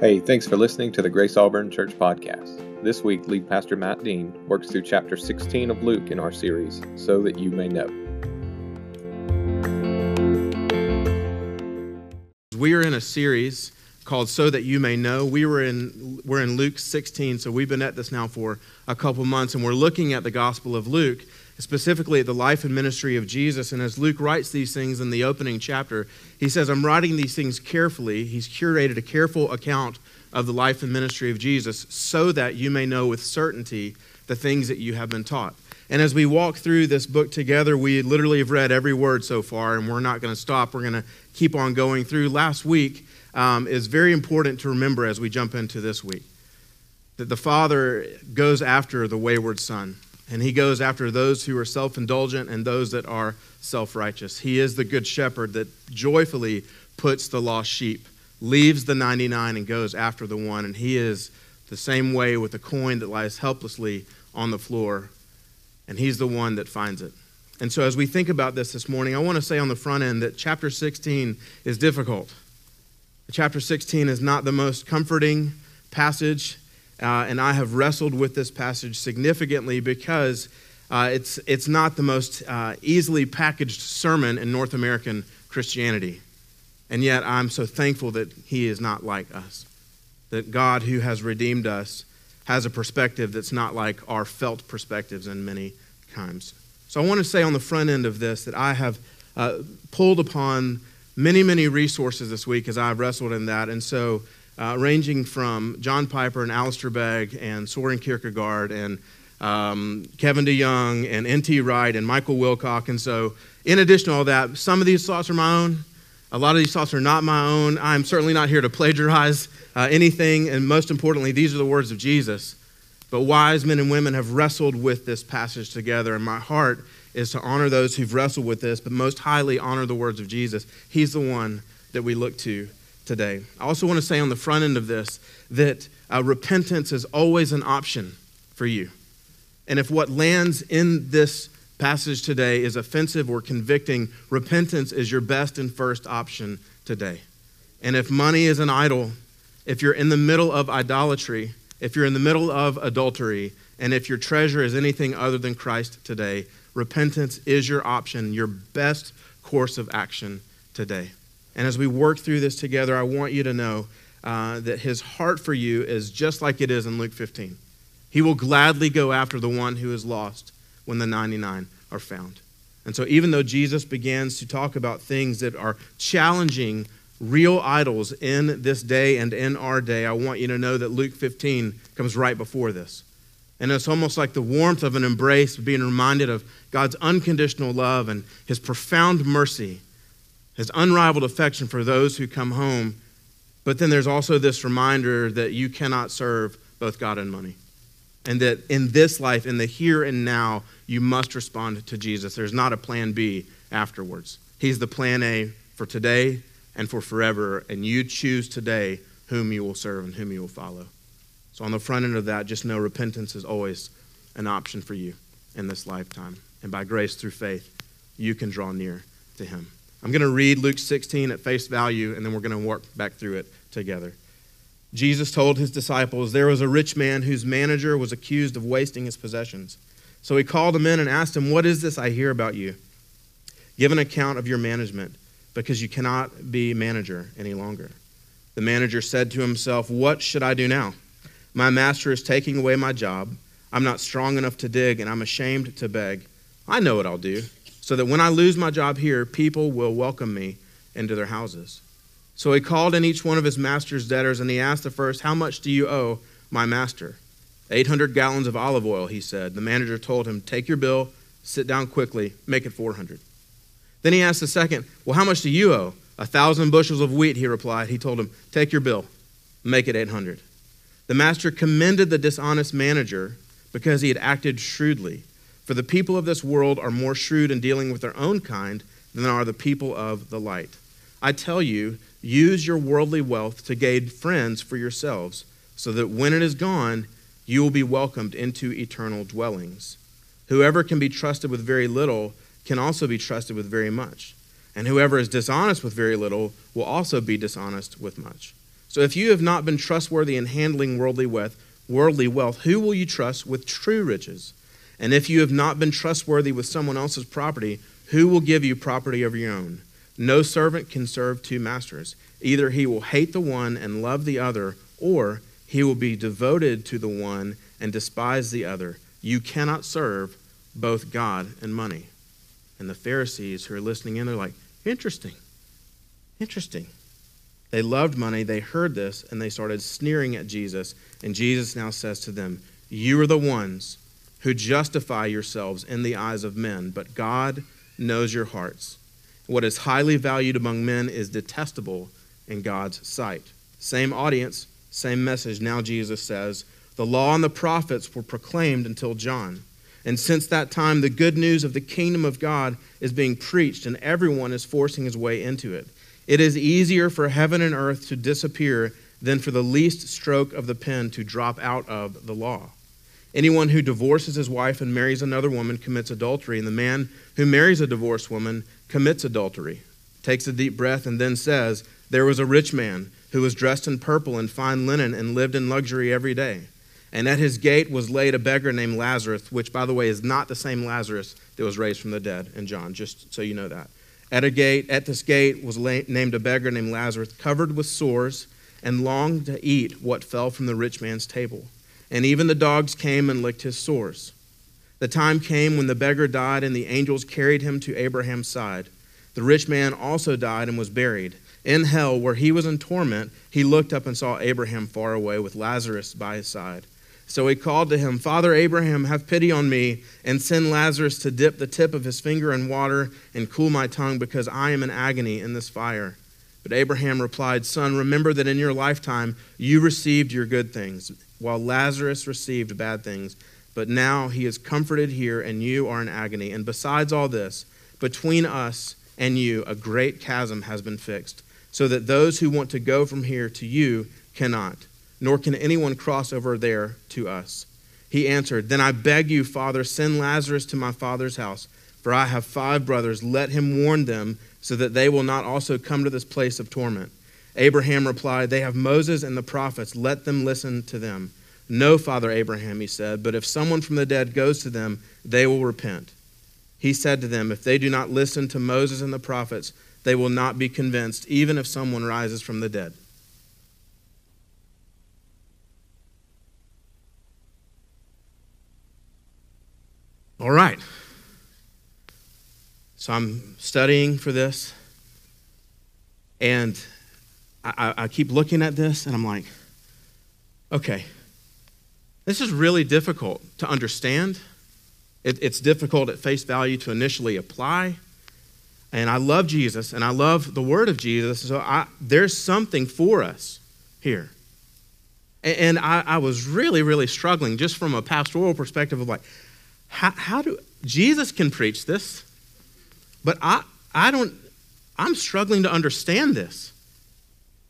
Hey, thanks for listening to the Grace Auburn Church Podcast. This week, lead pastor Matt Dean works through chapter 16 of Luke in our series, So That You May Know. We are in a series called So That You May Know. We were in we're in Luke 16, so we've been at this now for a couple months, and we're looking at the Gospel of Luke, specifically at the life and ministry of Jesus. And as Luke writes these things in the opening chapter, he says, I'm writing these things carefully. He's curated a careful account of the life and ministry of Jesus so that you may know with certainty the things that you have been taught. And as we walk through this book together, we literally have read every word so far, and we're not going to stop. We're going to keep on going through. Last week um, is very important to remember as we jump into this week that the Father goes after the wayward Son, and He goes after those who are self indulgent and those that are self righteous. He is the Good Shepherd that joyfully puts the lost sheep, leaves the 99, and goes after the one. And He is the same way with the coin that lies helplessly on the floor and He's the one that finds it. And so, as we think about this this morning, I want to say on the front end that chapter 16 is difficult. Chapter 16 is not the most comforting passage, uh, and I have wrestled with this passage significantly because uh, it's, it's not the most uh, easily packaged sermon in North American Christianity. And yet, I'm so thankful that He is not like us, that God, who has redeemed us, has a perspective that's not like our felt perspectives in many times. So I want to say on the front end of this that I have uh, pulled upon many, many resources this week as I've wrestled in that. And so, uh, ranging from John Piper and Alistair Begg and Soren Kierkegaard and um, Kevin DeYoung and N.T. Wright and Michael Wilcock. And so, in addition to all that, some of these thoughts are my own. A lot of these thoughts are not my own. I'm certainly not here to plagiarize uh, anything. And most importantly, these are the words of Jesus. But wise men and women have wrestled with this passage together. And my heart is to honor those who've wrestled with this, but most highly honor the words of Jesus. He's the one that we look to today. I also want to say on the front end of this that uh, repentance is always an option for you. And if what lands in this passage today is offensive or convicting, repentance is your best and first option today. And if money is an idol, if you're in the middle of idolatry, if you're in the middle of adultery, and if your treasure is anything other than Christ today, repentance is your option, your best course of action today. And as we work through this together, I want you to know uh, that his heart for you is just like it is in Luke 15. He will gladly go after the one who is lost when the 99 are found. And so, even though Jesus begins to talk about things that are challenging real idols in this day and in our day, I want you to know that Luke 15 comes right before this. And it's almost like the warmth of an embrace, being reminded of God's unconditional love and his profound mercy, his unrivaled affection for those who come home. But then there's also this reminder that you cannot serve both God and money. And that in this life, in the here and now, you must respond to Jesus. There's not a plan B afterwards. He's the plan A for today and for forever, and you choose today whom you will serve and whom you will follow. So, on the front end of that, just know repentance is always an option for you in this lifetime. And by grace through faith, you can draw near to Him. I'm going to read Luke 16 at face value, and then we're going to work back through it together. Jesus told his disciples, There was a rich man whose manager was accused of wasting his possessions. So he called him in and asked him, What is this I hear about you? Give an account of your management, because you cannot be manager any longer. The manager said to himself, What should I do now? My master is taking away my job. I'm not strong enough to dig, and I'm ashamed to beg. I know what I'll do, so that when I lose my job here, people will welcome me into their houses. So he called in each one of his master's debtors, and he asked the first, How much do you owe my master? 800 gallons of olive oil, he said. The manager told him, Take your bill, sit down quickly, make it 400. Then he asked the second, Well, how much do you owe? A thousand bushels of wheat, he replied. He told him, Take your bill, make it 800. The master commended the dishonest manager because he had acted shrewdly. For the people of this world are more shrewd in dealing with their own kind than are the people of the light. I tell you, use your worldly wealth to gain friends for yourselves, so that when it is gone, you will be welcomed into eternal dwellings. Whoever can be trusted with very little can also be trusted with very much. And whoever is dishonest with very little will also be dishonest with much. So if you have not been trustworthy in handling worldly wealth, worldly wealth, who will you trust with true riches? And if you have not been trustworthy with someone else's property, who will give you property of your own? No servant can serve two masters. Either he will hate the one and love the other, or he will be devoted to the one and despise the other. You cannot serve both God and money. And the Pharisees who are listening in, they're like, interesting. Interesting. They loved money. They heard this and they started sneering at Jesus. And Jesus now says to them, You are the ones who justify yourselves in the eyes of men, but God knows your hearts. What is highly valued among men is detestable in God's sight. Same audience, same message. Now Jesus says, The law and the prophets were proclaimed until John. And since that time, the good news of the kingdom of God is being preached, and everyone is forcing his way into it. It is easier for heaven and earth to disappear than for the least stroke of the pen to drop out of the law. Anyone who divorces his wife and marries another woman commits adultery, and the man who marries a divorced woman commits adultery. Takes a deep breath and then says, There was a rich man who was dressed in purple and fine linen and lived in luxury every day. And at his gate was laid a beggar named Lazarus, which, by the way, is not the same Lazarus that was raised from the dead in John, just so you know that. At a gate, at this gate was named a beggar named Lazarus, covered with sores, and longed to eat what fell from the rich man's table. And even the dogs came and licked his sores. The time came when the beggar died, and the angels carried him to Abraham's side. The rich man also died and was buried. In hell, where he was in torment, he looked up and saw Abraham far away with Lazarus by his side. So he called to him, Father Abraham, have pity on me, and send Lazarus to dip the tip of his finger in water and cool my tongue, because I am in agony in this fire. But Abraham replied, Son, remember that in your lifetime you received your good things, while Lazarus received bad things. But now he is comforted here, and you are in agony. And besides all this, between us and you, a great chasm has been fixed, so that those who want to go from here to you cannot nor can anyone cross over there to us. He answered, Then I beg you, Father, send Lazarus to my father's house, for I have five brothers. Let him warn them, so that they will not also come to this place of torment. Abraham replied, They have Moses and the prophets. Let them listen to them. No, Father Abraham, he said, but if someone from the dead goes to them, they will repent. He said to them, If they do not listen to Moses and the prophets, they will not be convinced, even if someone rises from the dead. All right. So I'm studying for this, and I, I, keep looking at this, and I'm like, okay, this is really difficult to understand. It, it's difficult at face value to initially apply. And I love Jesus, and I love the word of Jesus, so I, there's something for us here. And, I, I was really, really struggling just from a pastoral perspective of like, how, how do Jesus can preach this, but I, I don't, I'm struggling to understand this.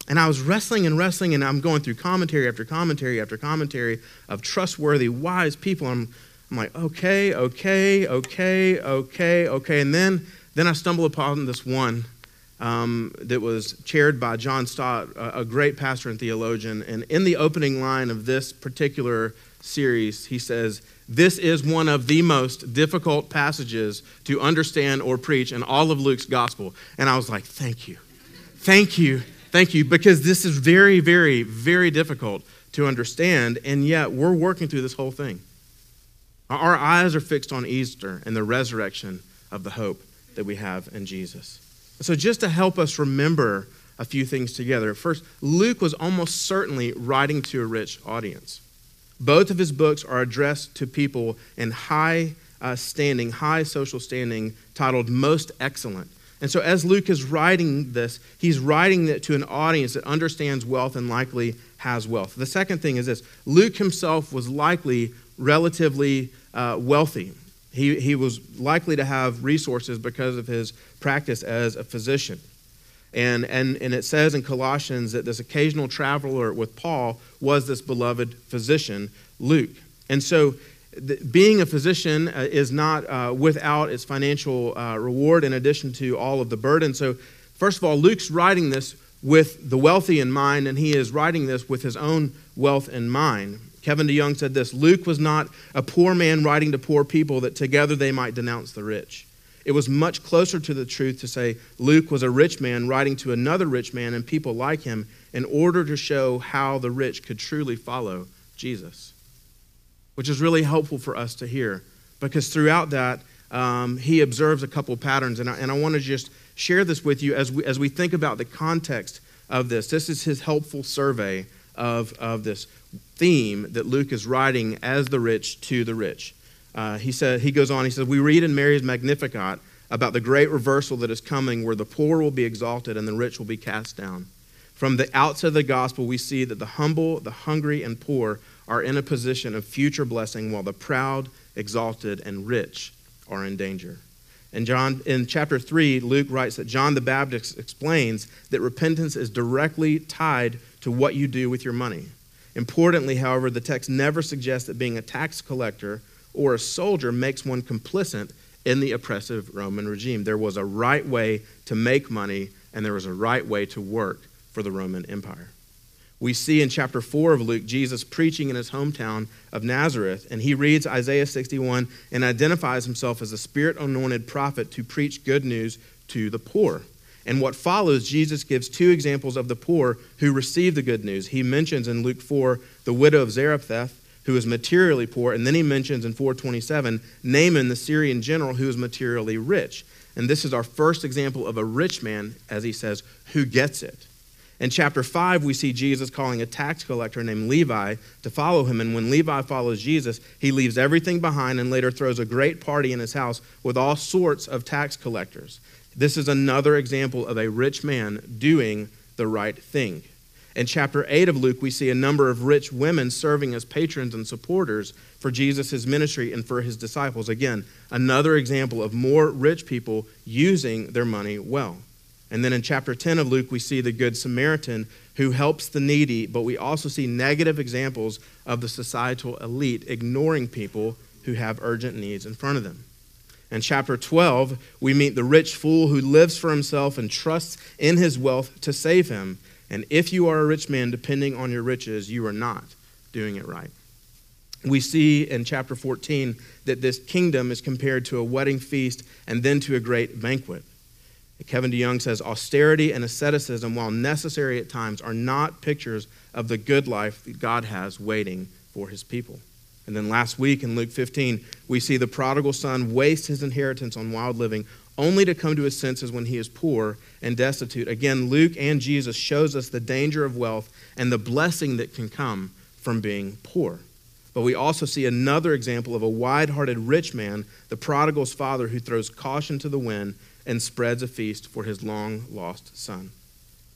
And I was wrestling and wrestling, and I'm going through commentary after commentary after commentary of trustworthy, wise people. I'm, I'm like, okay, okay, okay, okay, okay. And then, then I stumble upon this one um, that was chaired by John Stott, a, a great pastor and theologian. And in the opening line of this particular series, he says, This is one of the most difficult passages to understand or preach in all of Luke's gospel. And I was like, Thank you. Thank you. Thank you. Because this is very, very, very difficult to understand. And yet, we're working through this whole thing. Our eyes are fixed on Easter and the resurrection of the hope that we have in Jesus. So, just to help us remember a few things together, first, Luke was almost certainly writing to a rich audience. Both of his books are addressed to people in high uh, standing, high social standing, titled Most Excellent. And so, as Luke is writing this, he's writing it to an audience that understands wealth and likely has wealth. The second thing is this Luke himself was likely relatively uh, wealthy. He, he was likely to have resources because of his practice as a physician. And, and, and it says in Colossians that this occasional traveler with Paul was this beloved physician, Luke. And so, being a physician uh, is not uh, without its financial uh, reward in addition to all of the burden. So, first of all, Luke's writing this with the wealthy in mind, and he is writing this with his own wealth in mind. Kevin DeYoung said this Luke was not a poor man writing to poor people that together they might denounce the rich. It was much closer to the truth to say Luke was a rich man writing to another rich man and people like him in order to show how the rich could truly follow Jesus, which is really helpful for us to hear because throughout that, um, he observes a couple patterns. And I, and I want to just share this with you as we, as we think about the context of this. This is his helpful survey of, of this theme that Luke is writing as the rich to the rich. Uh, he, said, he goes on, he says, We read in Mary's Magnificat about the great reversal that is coming where the poor will be exalted and the rich will be cast down. From the outset of the gospel, we see that the humble, the hungry, and poor are in a position of future blessing, while the proud, exalted, and rich are in danger. And John, in chapter 3, Luke writes that John the Baptist explains that repentance is directly tied to what you do with your money. Importantly, however, the text never suggests that being a tax collector or a soldier makes one complicit in the oppressive Roman regime. There was a right way to make money, and there was a right way to work for the Roman Empire. We see in chapter 4 of Luke Jesus preaching in his hometown of Nazareth, and he reads Isaiah 61 and identifies himself as a spirit anointed prophet to preach good news to the poor. And what follows, Jesus gives two examples of the poor who received the good news. He mentions in Luke 4 the widow of Zarephath, who is materially poor, and then he mentions in 427 Naaman, the Syrian general, who is materially rich. And this is our first example of a rich man, as he says, who gets it. In chapter 5, we see Jesus calling a tax collector named Levi to follow him. And when Levi follows Jesus, he leaves everything behind and later throws a great party in his house with all sorts of tax collectors. This is another example of a rich man doing the right thing. In chapter 8 of Luke, we see a number of rich women serving as patrons and supporters for Jesus' ministry and for his disciples. Again, another example of more rich people using their money well. And then in chapter 10 of Luke, we see the Good Samaritan who helps the needy, but we also see negative examples of the societal elite ignoring people who have urgent needs in front of them. In chapter 12, we meet the rich fool who lives for himself and trusts in his wealth to save him. And if you are a rich man depending on your riches, you are not doing it right. We see in chapter 14 that this kingdom is compared to a wedding feast and then to a great banquet. Kevin DeYoung says austerity and asceticism, while necessary at times, are not pictures of the good life that God has waiting for his people. And then last week in Luke 15, we see the prodigal son waste his inheritance on wild living only to come to his senses when he is poor and destitute. Again, Luke and Jesus shows us the danger of wealth and the blessing that can come from being poor. But we also see another example of a wide hearted rich man, the prodigal's father, who throws caution to the wind and spreads a feast for his long lost son.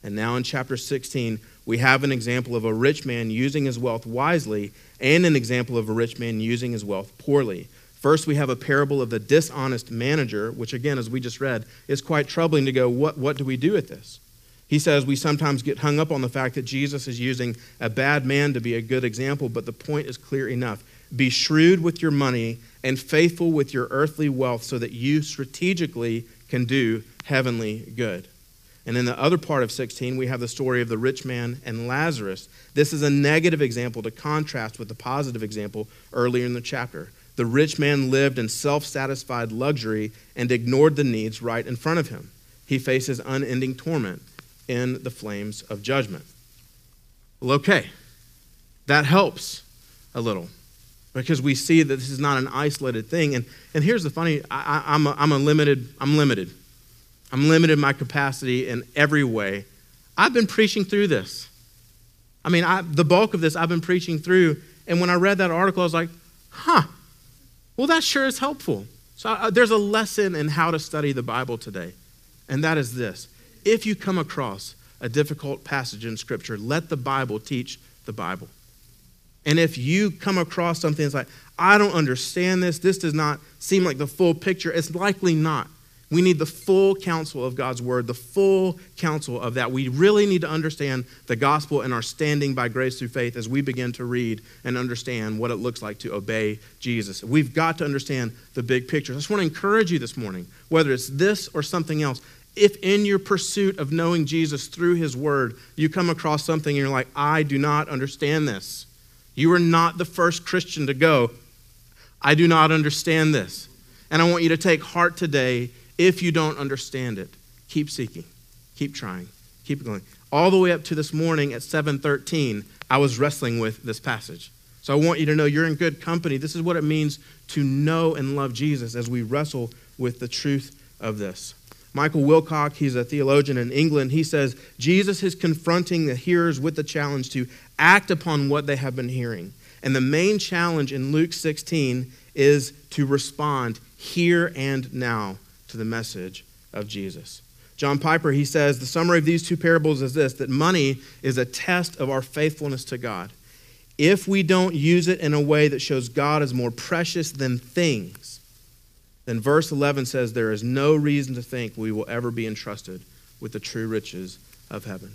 And now in chapter 16, we have an example of a rich man using his wealth wisely and an example of a rich man using his wealth poorly. First, we have a parable of the dishonest manager, which, again, as we just read, is quite troubling to go, what, what do we do with this? He says we sometimes get hung up on the fact that Jesus is using a bad man to be a good example, but the point is clear enough. Be shrewd with your money and faithful with your earthly wealth so that you strategically can do heavenly good. And in the other part of 16, we have the story of the rich man and Lazarus. This is a negative example to contrast with the positive example earlier in the chapter. The rich man lived in self satisfied luxury and ignored the needs right in front of him. He faces unending torment in the flames of judgment. Well, okay, that helps a little because we see that this is not an isolated thing. And, and here's the funny I, am a, I'm a limited, I'm limited. I'm limited in my capacity in every way. I've been preaching through this. I mean, I, the bulk of this I've been preaching through. And when I read that article, I was like, huh, well, that sure is helpful. So uh, there's a lesson in how to study the Bible today. And that is this if you come across a difficult passage in Scripture, let the Bible teach the Bible. And if you come across something that's like, I don't understand this, this does not seem like the full picture, it's likely not. We need the full counsel of God's word, the full counsel of that. We really need to understand the gospel and our standing by grace through faith as we begin to read and understand what it looks like to obey Jesus. We've got to understand the big picture. I just want to encourage you this morning, whether it's this or something else, if in your pursuit of knowing Jesus through his word, you come across something and you're like, I do not understand this. You are not the first Christian to go, I do not understand this. And I want you to take heart today if you don't understand it. Keep seeking, keep trying, keep going. All the way up to this morning at 7:13, I was wrestling with this passage. So I want you to know you're in good company. This is what it means to know and love Jesus as we wrestle with the truth of this. Michael Wilcock, he's a theologian in England, he says Jesus is confronting the hearers with the challenge to act upon what they have been hearing. And the main challenge in Luke 16 is to respond here and now to the message of Jesus. John Piper, he says, the summary of these two parables is this that money is a test of our faithfulness to God. If we don't use it in a way that shows God is more precious than things, then verse 11 says there is no reason to think we will ever be entrusted with the true riches of heaven.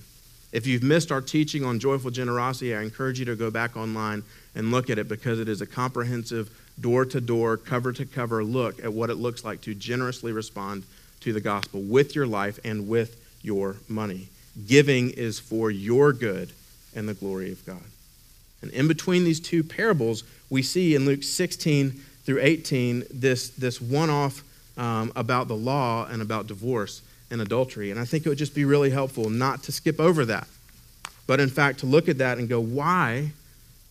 If you've missed our teaching on joyful generosity, I encourage you to go back online and look at it because it is a comprehensive, door to door, cover to cover look at what it looks like to generously respond to the gospel with your life and with your money. Giving is for your good and the glory of God. And in between these two parables, we see in Luke 16 through 18 this, this one off um, about the law and about divorce and adultery. And I think it would just be really helpful not to skip over that, but in fact to look at that and go, why?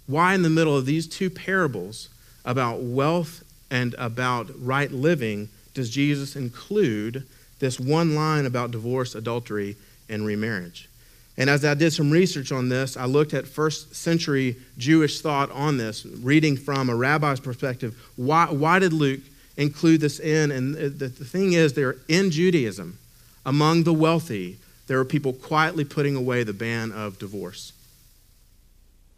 Why in the middle of these two parables about wealth and about right living does Jesus include this one line about divorce, adultery, and remarriage? And as I did some research on this, I looked at first century Jewish thought on this, reading from a rabbi's perspective. Why, why did Luke include this in? And the, the thing is, there in Judaism, among the wealthy, there were people quietly putting away the ban of divorce.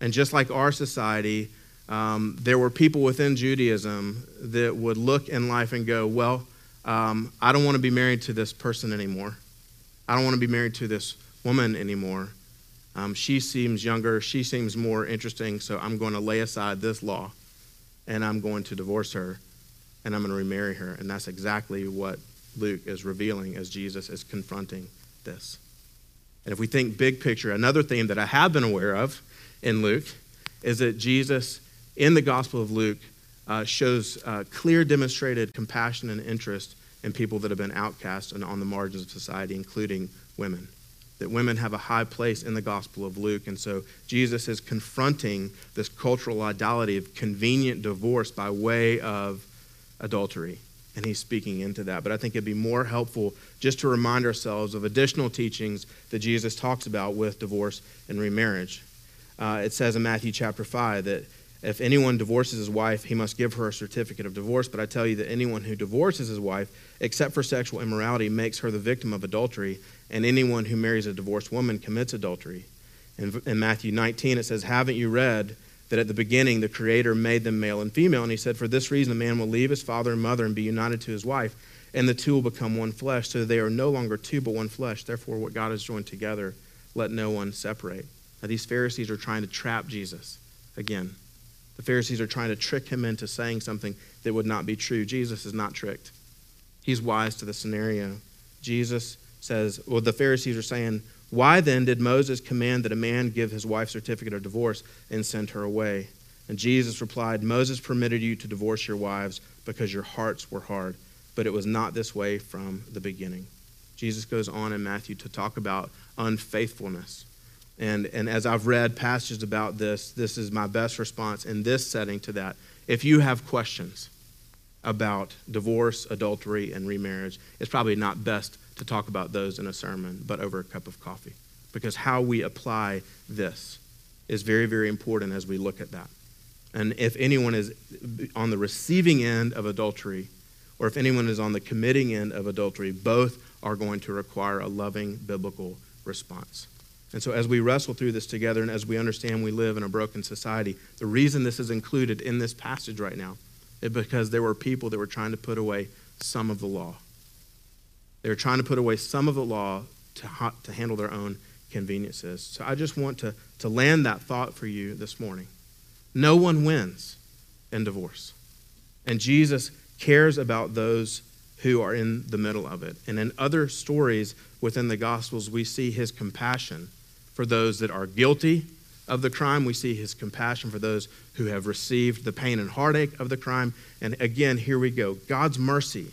And just like our society, um, there were people within Judaism that would look in life and go, Well, um, I don't want to be married to this person anymore. I don't want to be married to this woman anymore. Um, she seems younger. She seems more interesting. So I'm going to lay aside this law and I'm going to divorce her and I'm going to remarry her. And that's exactly what Luke is revealing as Jesus is confronting this. And if we think big picture, another theme that I have been aware of in Luke is that Jesus, in the Gospel of Luke, uh, shows uh, clear demonstrated compassion and interest in people that have been outcast and on the margins of society, including women that women have a high place in the Gospel of Luke. And so Jesus is confronting this cultural idolatry of convenient divorce by way of adultery. And he's speaking into that. But I think it'd be more helpful just to remind ourselves of additional teachings that Jesus talks about with divorce and remarriage. Uh, it says in Matthew chapter 5 that if anyone divorces his wife, he must give her a certificate of divorce. But I tell you that anyone who divorces his wife, except for sexual immorality, makes her the victim of adultery and anyone who marries a divorced woman commits adultery. In, in, Matthew 19, it says, Haven't you read that at the beginning the Creator made them male and female? And he said, For this reason, a man will leave his father and mother and be united to his wife, and the two will become one flesh. So they are no longer two, but one flesh. Therefore, what God has joined together, let no one separate. Now, these Pharisees are trying to trap Jesus again. The Pharisees are trying to trick him into saying something that would not be true. Jesus is not tricked, he's wise to the scenario. Jesus says, well, the Pharisees are saying, Why then did Moses command that a man give his wife certificate of divorce and send her away? And Jesus replied, Moses permitted you to divorce your wives because your hearts were hard, but it was not this way from the beginning. Jesus goes on in Matthew to talk about unfaithfulness. And, and as I've read passages about this, this is my best response in this setting to that. If you have questions about divorce, adultery, and remarriage, it's probably not best to talk about those in a sermon, but over a cup of coffee. Because how we apply this is very, very important as we look at that. And if anyone is on the receiving end of adultery, or if anyone is on the committing end of adultery, both are going to require a loving biblical response. And so, as we wrestle through this together and as we understand we live in a broken society, the reason this is included in this passage right now is because there were people that were trying to put away some of the law. They were trying to put away some of the law to, to handle their own conveniences. So I just want to, to land that thought for you this morning. No one wins in divorce. And Jesus cares about those who are in the middle of it. And in other stories within the Gospels, we see his compassion for those that are guilty of the crime. We see his compassion for those who have received the pain and heartache of the crime. And again, here we go God's mercy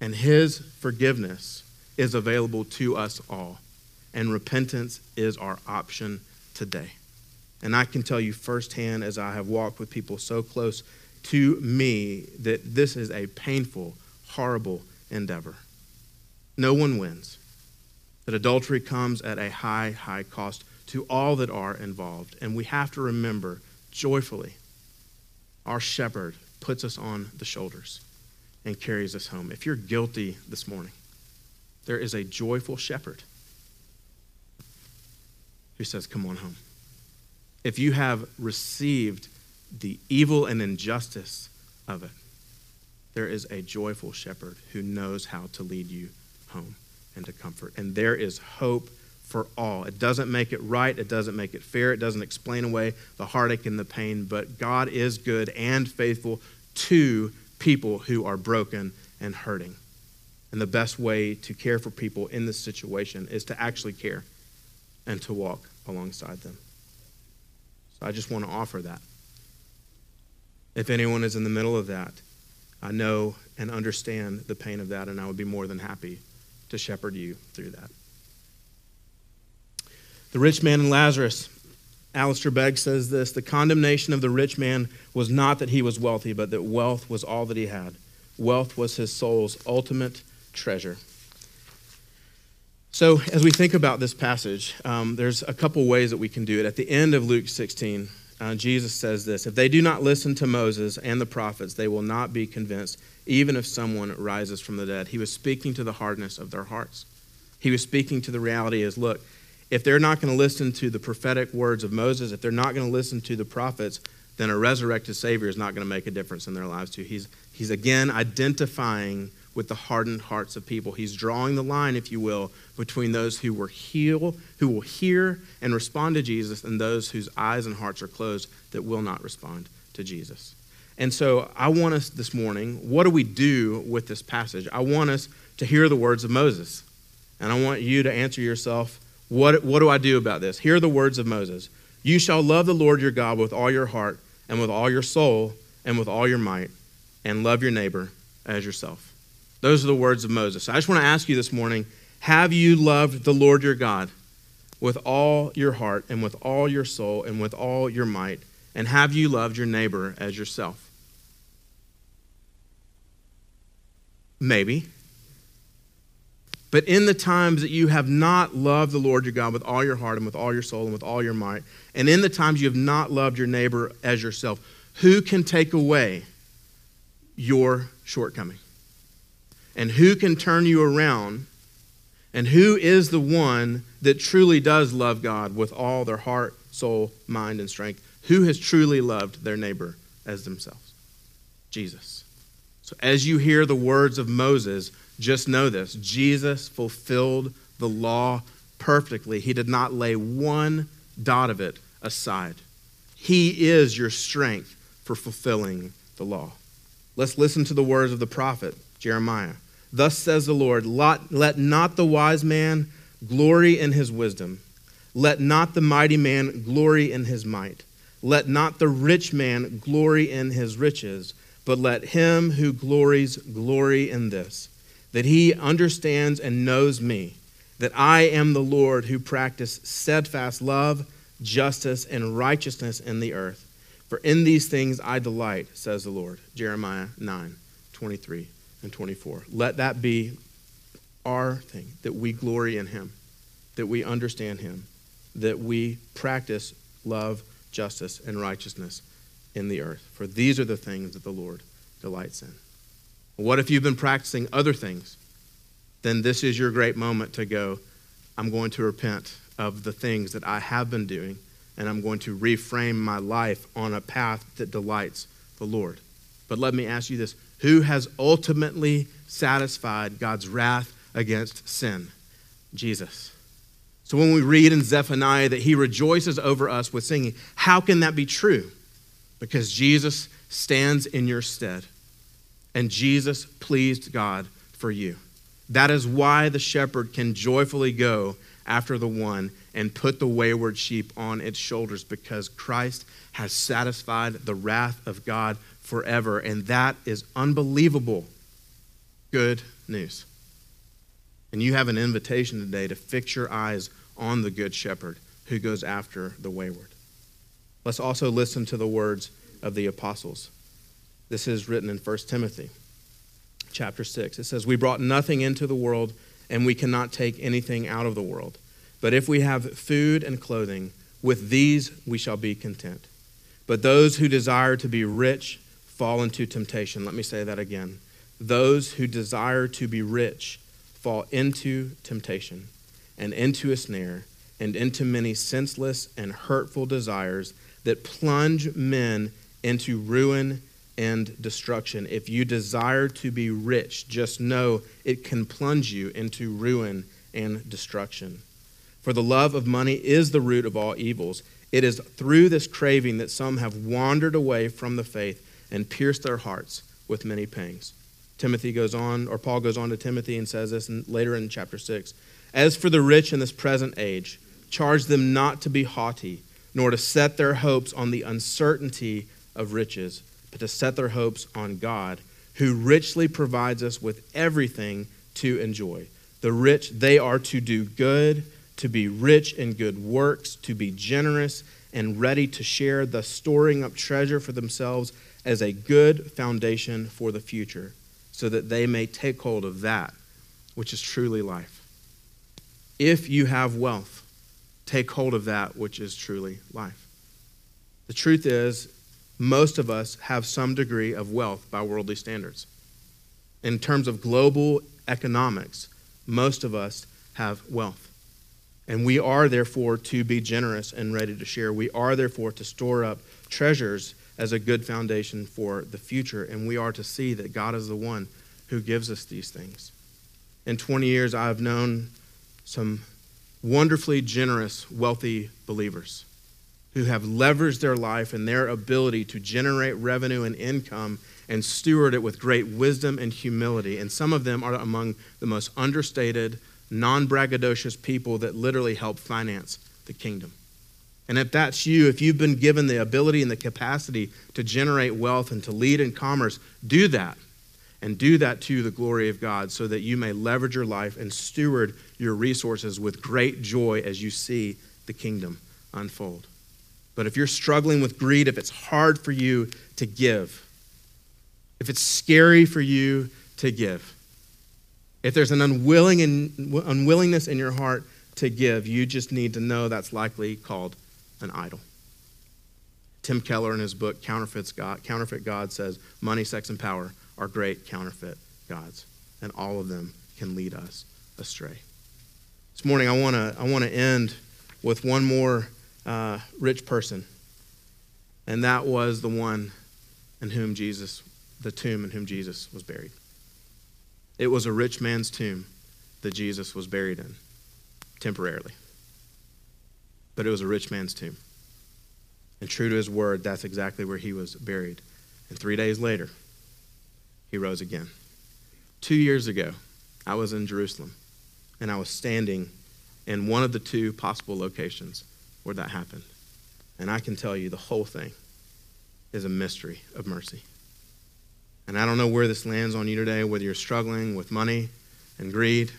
and his forgiveness is available to us all. And repentance is our option today. And I can tell you firsthand, as I have walked with people so close to me, that this is a painful, horrible endeavor. No one wins. That adultery comes at a high, high cost to all that are involved. And we have to remember joyfully our shepherd puts us on the shoulders and carries us home. If you're guilty this morning, there is a joyful shepherd who says, Come on home. If you have received the evil and injustice of it, there is a joyful shepherd who knows how to lead you home and to comfort. And there is hope for all. It doesn't make it right, it doesn't make it fair, it doesn't explain away the heartache and the pain, but God is good and faithful to people who are broken and hurting. And the best way to care for people in this situation is to actually care and to walk alongside them. So I just want to offer that. If anyone is in the middle of that, I know and understand the pain of that, and I would be more than happy to shepherd you through that. The rich man and Lazarus, Alistair Begg says this the condemnation of the rich man was not that he was wealthy, but that wealth was all that he had. Wealth was his soul's ultimate treasure. So, as we think about this passage, um, there's a couple ways that we can do it. At the end of Luke 16, uh, Jesus says this If they do not listen to Moses and the prophets, they will not be convinced, even if someone rises from the dead. He was speaking to the hardness of their hearts. He was speaking to the reality is look, if they're not going to listen to the prophetic words of Moses, if they're not going to listen to the prophets, then a resurrected Savior is not going to make a difference in their lives too. He's, he's again identifying with the hardened hearts of people. He's drawing the line, if you will, between those who were heal, who will hear and respond to Jesus, and those whose eyes and hearts are closed that will not respond to Jesus. And so I want us this morning, what do we do with this passage? I want us to hear the words of Moses. And I want you to answer yourself, what, what do I do about this? Hear the words of Moses. You shall love the Lord your God with all your heart, and with all your soul, and with all your might, and love your neighbor as yourself. Those are the words of Moses. I just want to ask you this morning have you loved the Lord your God with all your heart and with all your soul and with all your might? And have you loved your neighbor as yourself? Maybe. But in the times that you have not loved the Lord your God with all your heart and with all your soul and with all your might, and in the times you have not loved your neighbor as yourself, who can take away your shortcoming? And who can turn you around, and who is the one that truly does love God with all their heart, soul, mind, and strength? Who has truly loved their neighbor as themselves? Jesus. So as you hear the words of Moses, just know this Jesus fulfilled the law perfectly. He did not lay one dot of it aside. He is your strength for fulfilling the law. Let's listen to the words of the prophet Jeremiah. Thus says the Lord Let not the wise man glory in his wisdom, let not the mighty man glory in his might, let not the rich man glory in his riches, but let him who glories glory in this, that he understands and knows me, that I am the Lord who practice steadfast love, justice, and righteousness in the earth. For in these things I delight, says the Lord. Jeremiah 9 23 and 24. Let that be our thing, that we glory in Him, that we understand Him, that we practice love, justice, and righteousness in the earth. For these are the things that the Lord delights in. What if you've been practicing other things? Then this is your great moment to go, I'm going to repent of the things that I have been doing, and I'm going to reframe my life on a path that delights the Lord. But let me ask you this who has ultimately satisfied God's wrath against sin? Jesus. So when we read in Zephaniah that he rejoices over us with singing, how can that be true? Because Jesus stands in your stead. And Jesus pleased God for you. That is why the shepherd can joyfully go after the one and put the wayward sheep on its shoulders because Christ has satisfied the wrath of God forever. And that is unbelievable good news. And you have an invitation today to fix your eyes on the good shepherd who goes after the wayward. Let's also listen to the words of the apostles. This is written in 1 Timothy chapter 6. It says, We brought nothing into the world, and we cannot take anything out of the world. But if we have food and clothing, with these we shall be content. But those who desire to be rich fall into temptation. Let me say that again. Those who desire to be rich fall into temptation and into a snare and into many senseless and hurtful desires that plunge men into ruin and destruction. If you desire to be rich, just know it can plunge you into ruin and destruction. For the love of money is the root of all evils. It is through this craving that some have wandered away from the faith and pierced their hearts with many pangs. Timothy goes on, or Paul goes on to Timothy and says this in, later in chapter 6. As for the rich in this present age, charge them not to be haughty, nor to set their hopes on the uncertainty of riches, but to set their hopes on God, who richly provides us with everything to enjoy. The rich, they are to do good, to be rich in good works, to be generous and ready to share, thus storing up treasure for themselves as a good foundation for the future, so that they may take hold of that which is truly life. If you have wealth, take hold of that which is truly life. The truth is, most of us have some degree of wealth by worldly standards. In terms of global economics, most of us have wealth. And we are therefore to be generous and ready to share. We are therefore to store up treasures as a good foundation for the future. And we are to see that God is the one who gives us these things. In 20 years, I've known some wonderfully generous, wealthy believers who have leveraged their life and their ability to generate revenue and income and steward it with great wisdom and humility. And some of them are among the most understated, non braggadocious people that literally help finance the kingdom. And if that's you, if you've been given the ability and the capacity to generate wealth and to lead in commerce, do that. And do that to the glory of God so that you may leverage your life and steward your resources with great joy as you see the kingdom unfold. But if you're struggling with greed, if it's hard for you to give, if it's scary for you to give, if there's an unwilling and, unwillingness in your heart to give, you just need to know that's likely called an idol. Tim Keller, in his book Counterfeits God, Counterfeit God, says money, sex, and power are great counterfeit gods, and all of them can lead us astray. This morning, I want to I want to end with one more uh, rich person, and that was the one in whom Jesus, the tomb in whom Jesus was buried. It was a rich man's tomb that Jesus was buried in temporarily but it was a rich man's tomb. And true to his word, that's exactly where he was buried. And three days later, he rose again. Two years ago, I was in Jerusalem, and I was standing in one of the two possible locations where that happened. And I can tell you the whole thing is a mystery of mercy. And I don't know where this lands on you today, whether you're struggling with money and greed,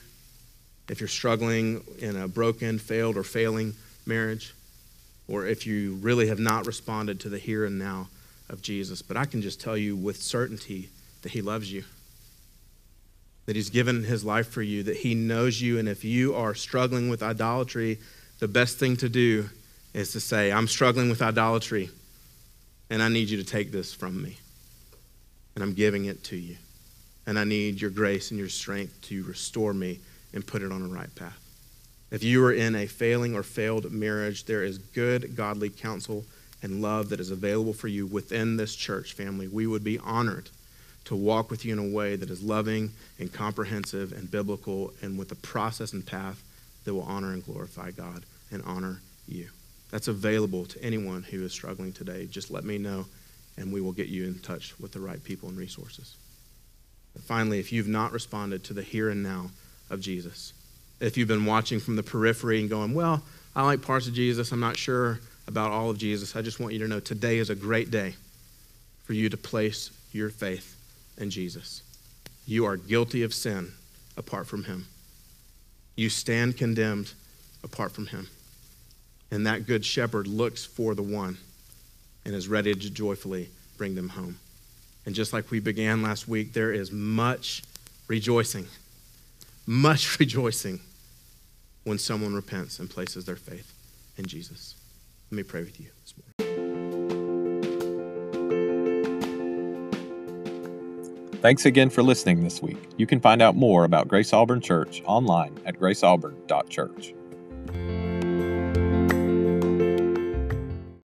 if you're struggling in a broken, failed, or failing marriage, or if you really have not responded to the here and now of Jesus. But I can just tell you with certainty that He loves you, that He's given His life for you, that He knows you. And if you are struggling with idolatry, the best thing to do is to say, I'm struggling with idolatry, and I need you to take this from me. And I'm giving it to you. And I need your grace and your strength to restore me and put it on the right path. If you are in a failing or failed marriage, there is good, godly counsel and love that is available for you within this church family. We would be honored to walk with you in a way that is loving and comprehensive and biblical and with a process and path that will honor and glorify God and honor you. That's available to anyone who is struggling today. Just let me know, and we will get you in touch with the right people and resources. Finally, if you've not responded to the here and now of Jesus, if you've been watching from the periphery and going, well, I like parts of Jesus, I'm not sure about all of Jesus, I just want you to know today is a great day for you to place your faith in Jesus. You are guilty of sin apart from Him. You stand condemned apart from Him. And that good shepherd looks for the one and is ready to joyfully bring them home. And just like we began last week, there is much rejoicing, much rejoicing when someone repents and places their faith in Jesus. Let me pray with you this morning. Thanks again for listening this week. You can find out more about Grace Auburn Church online at graceauburn.church.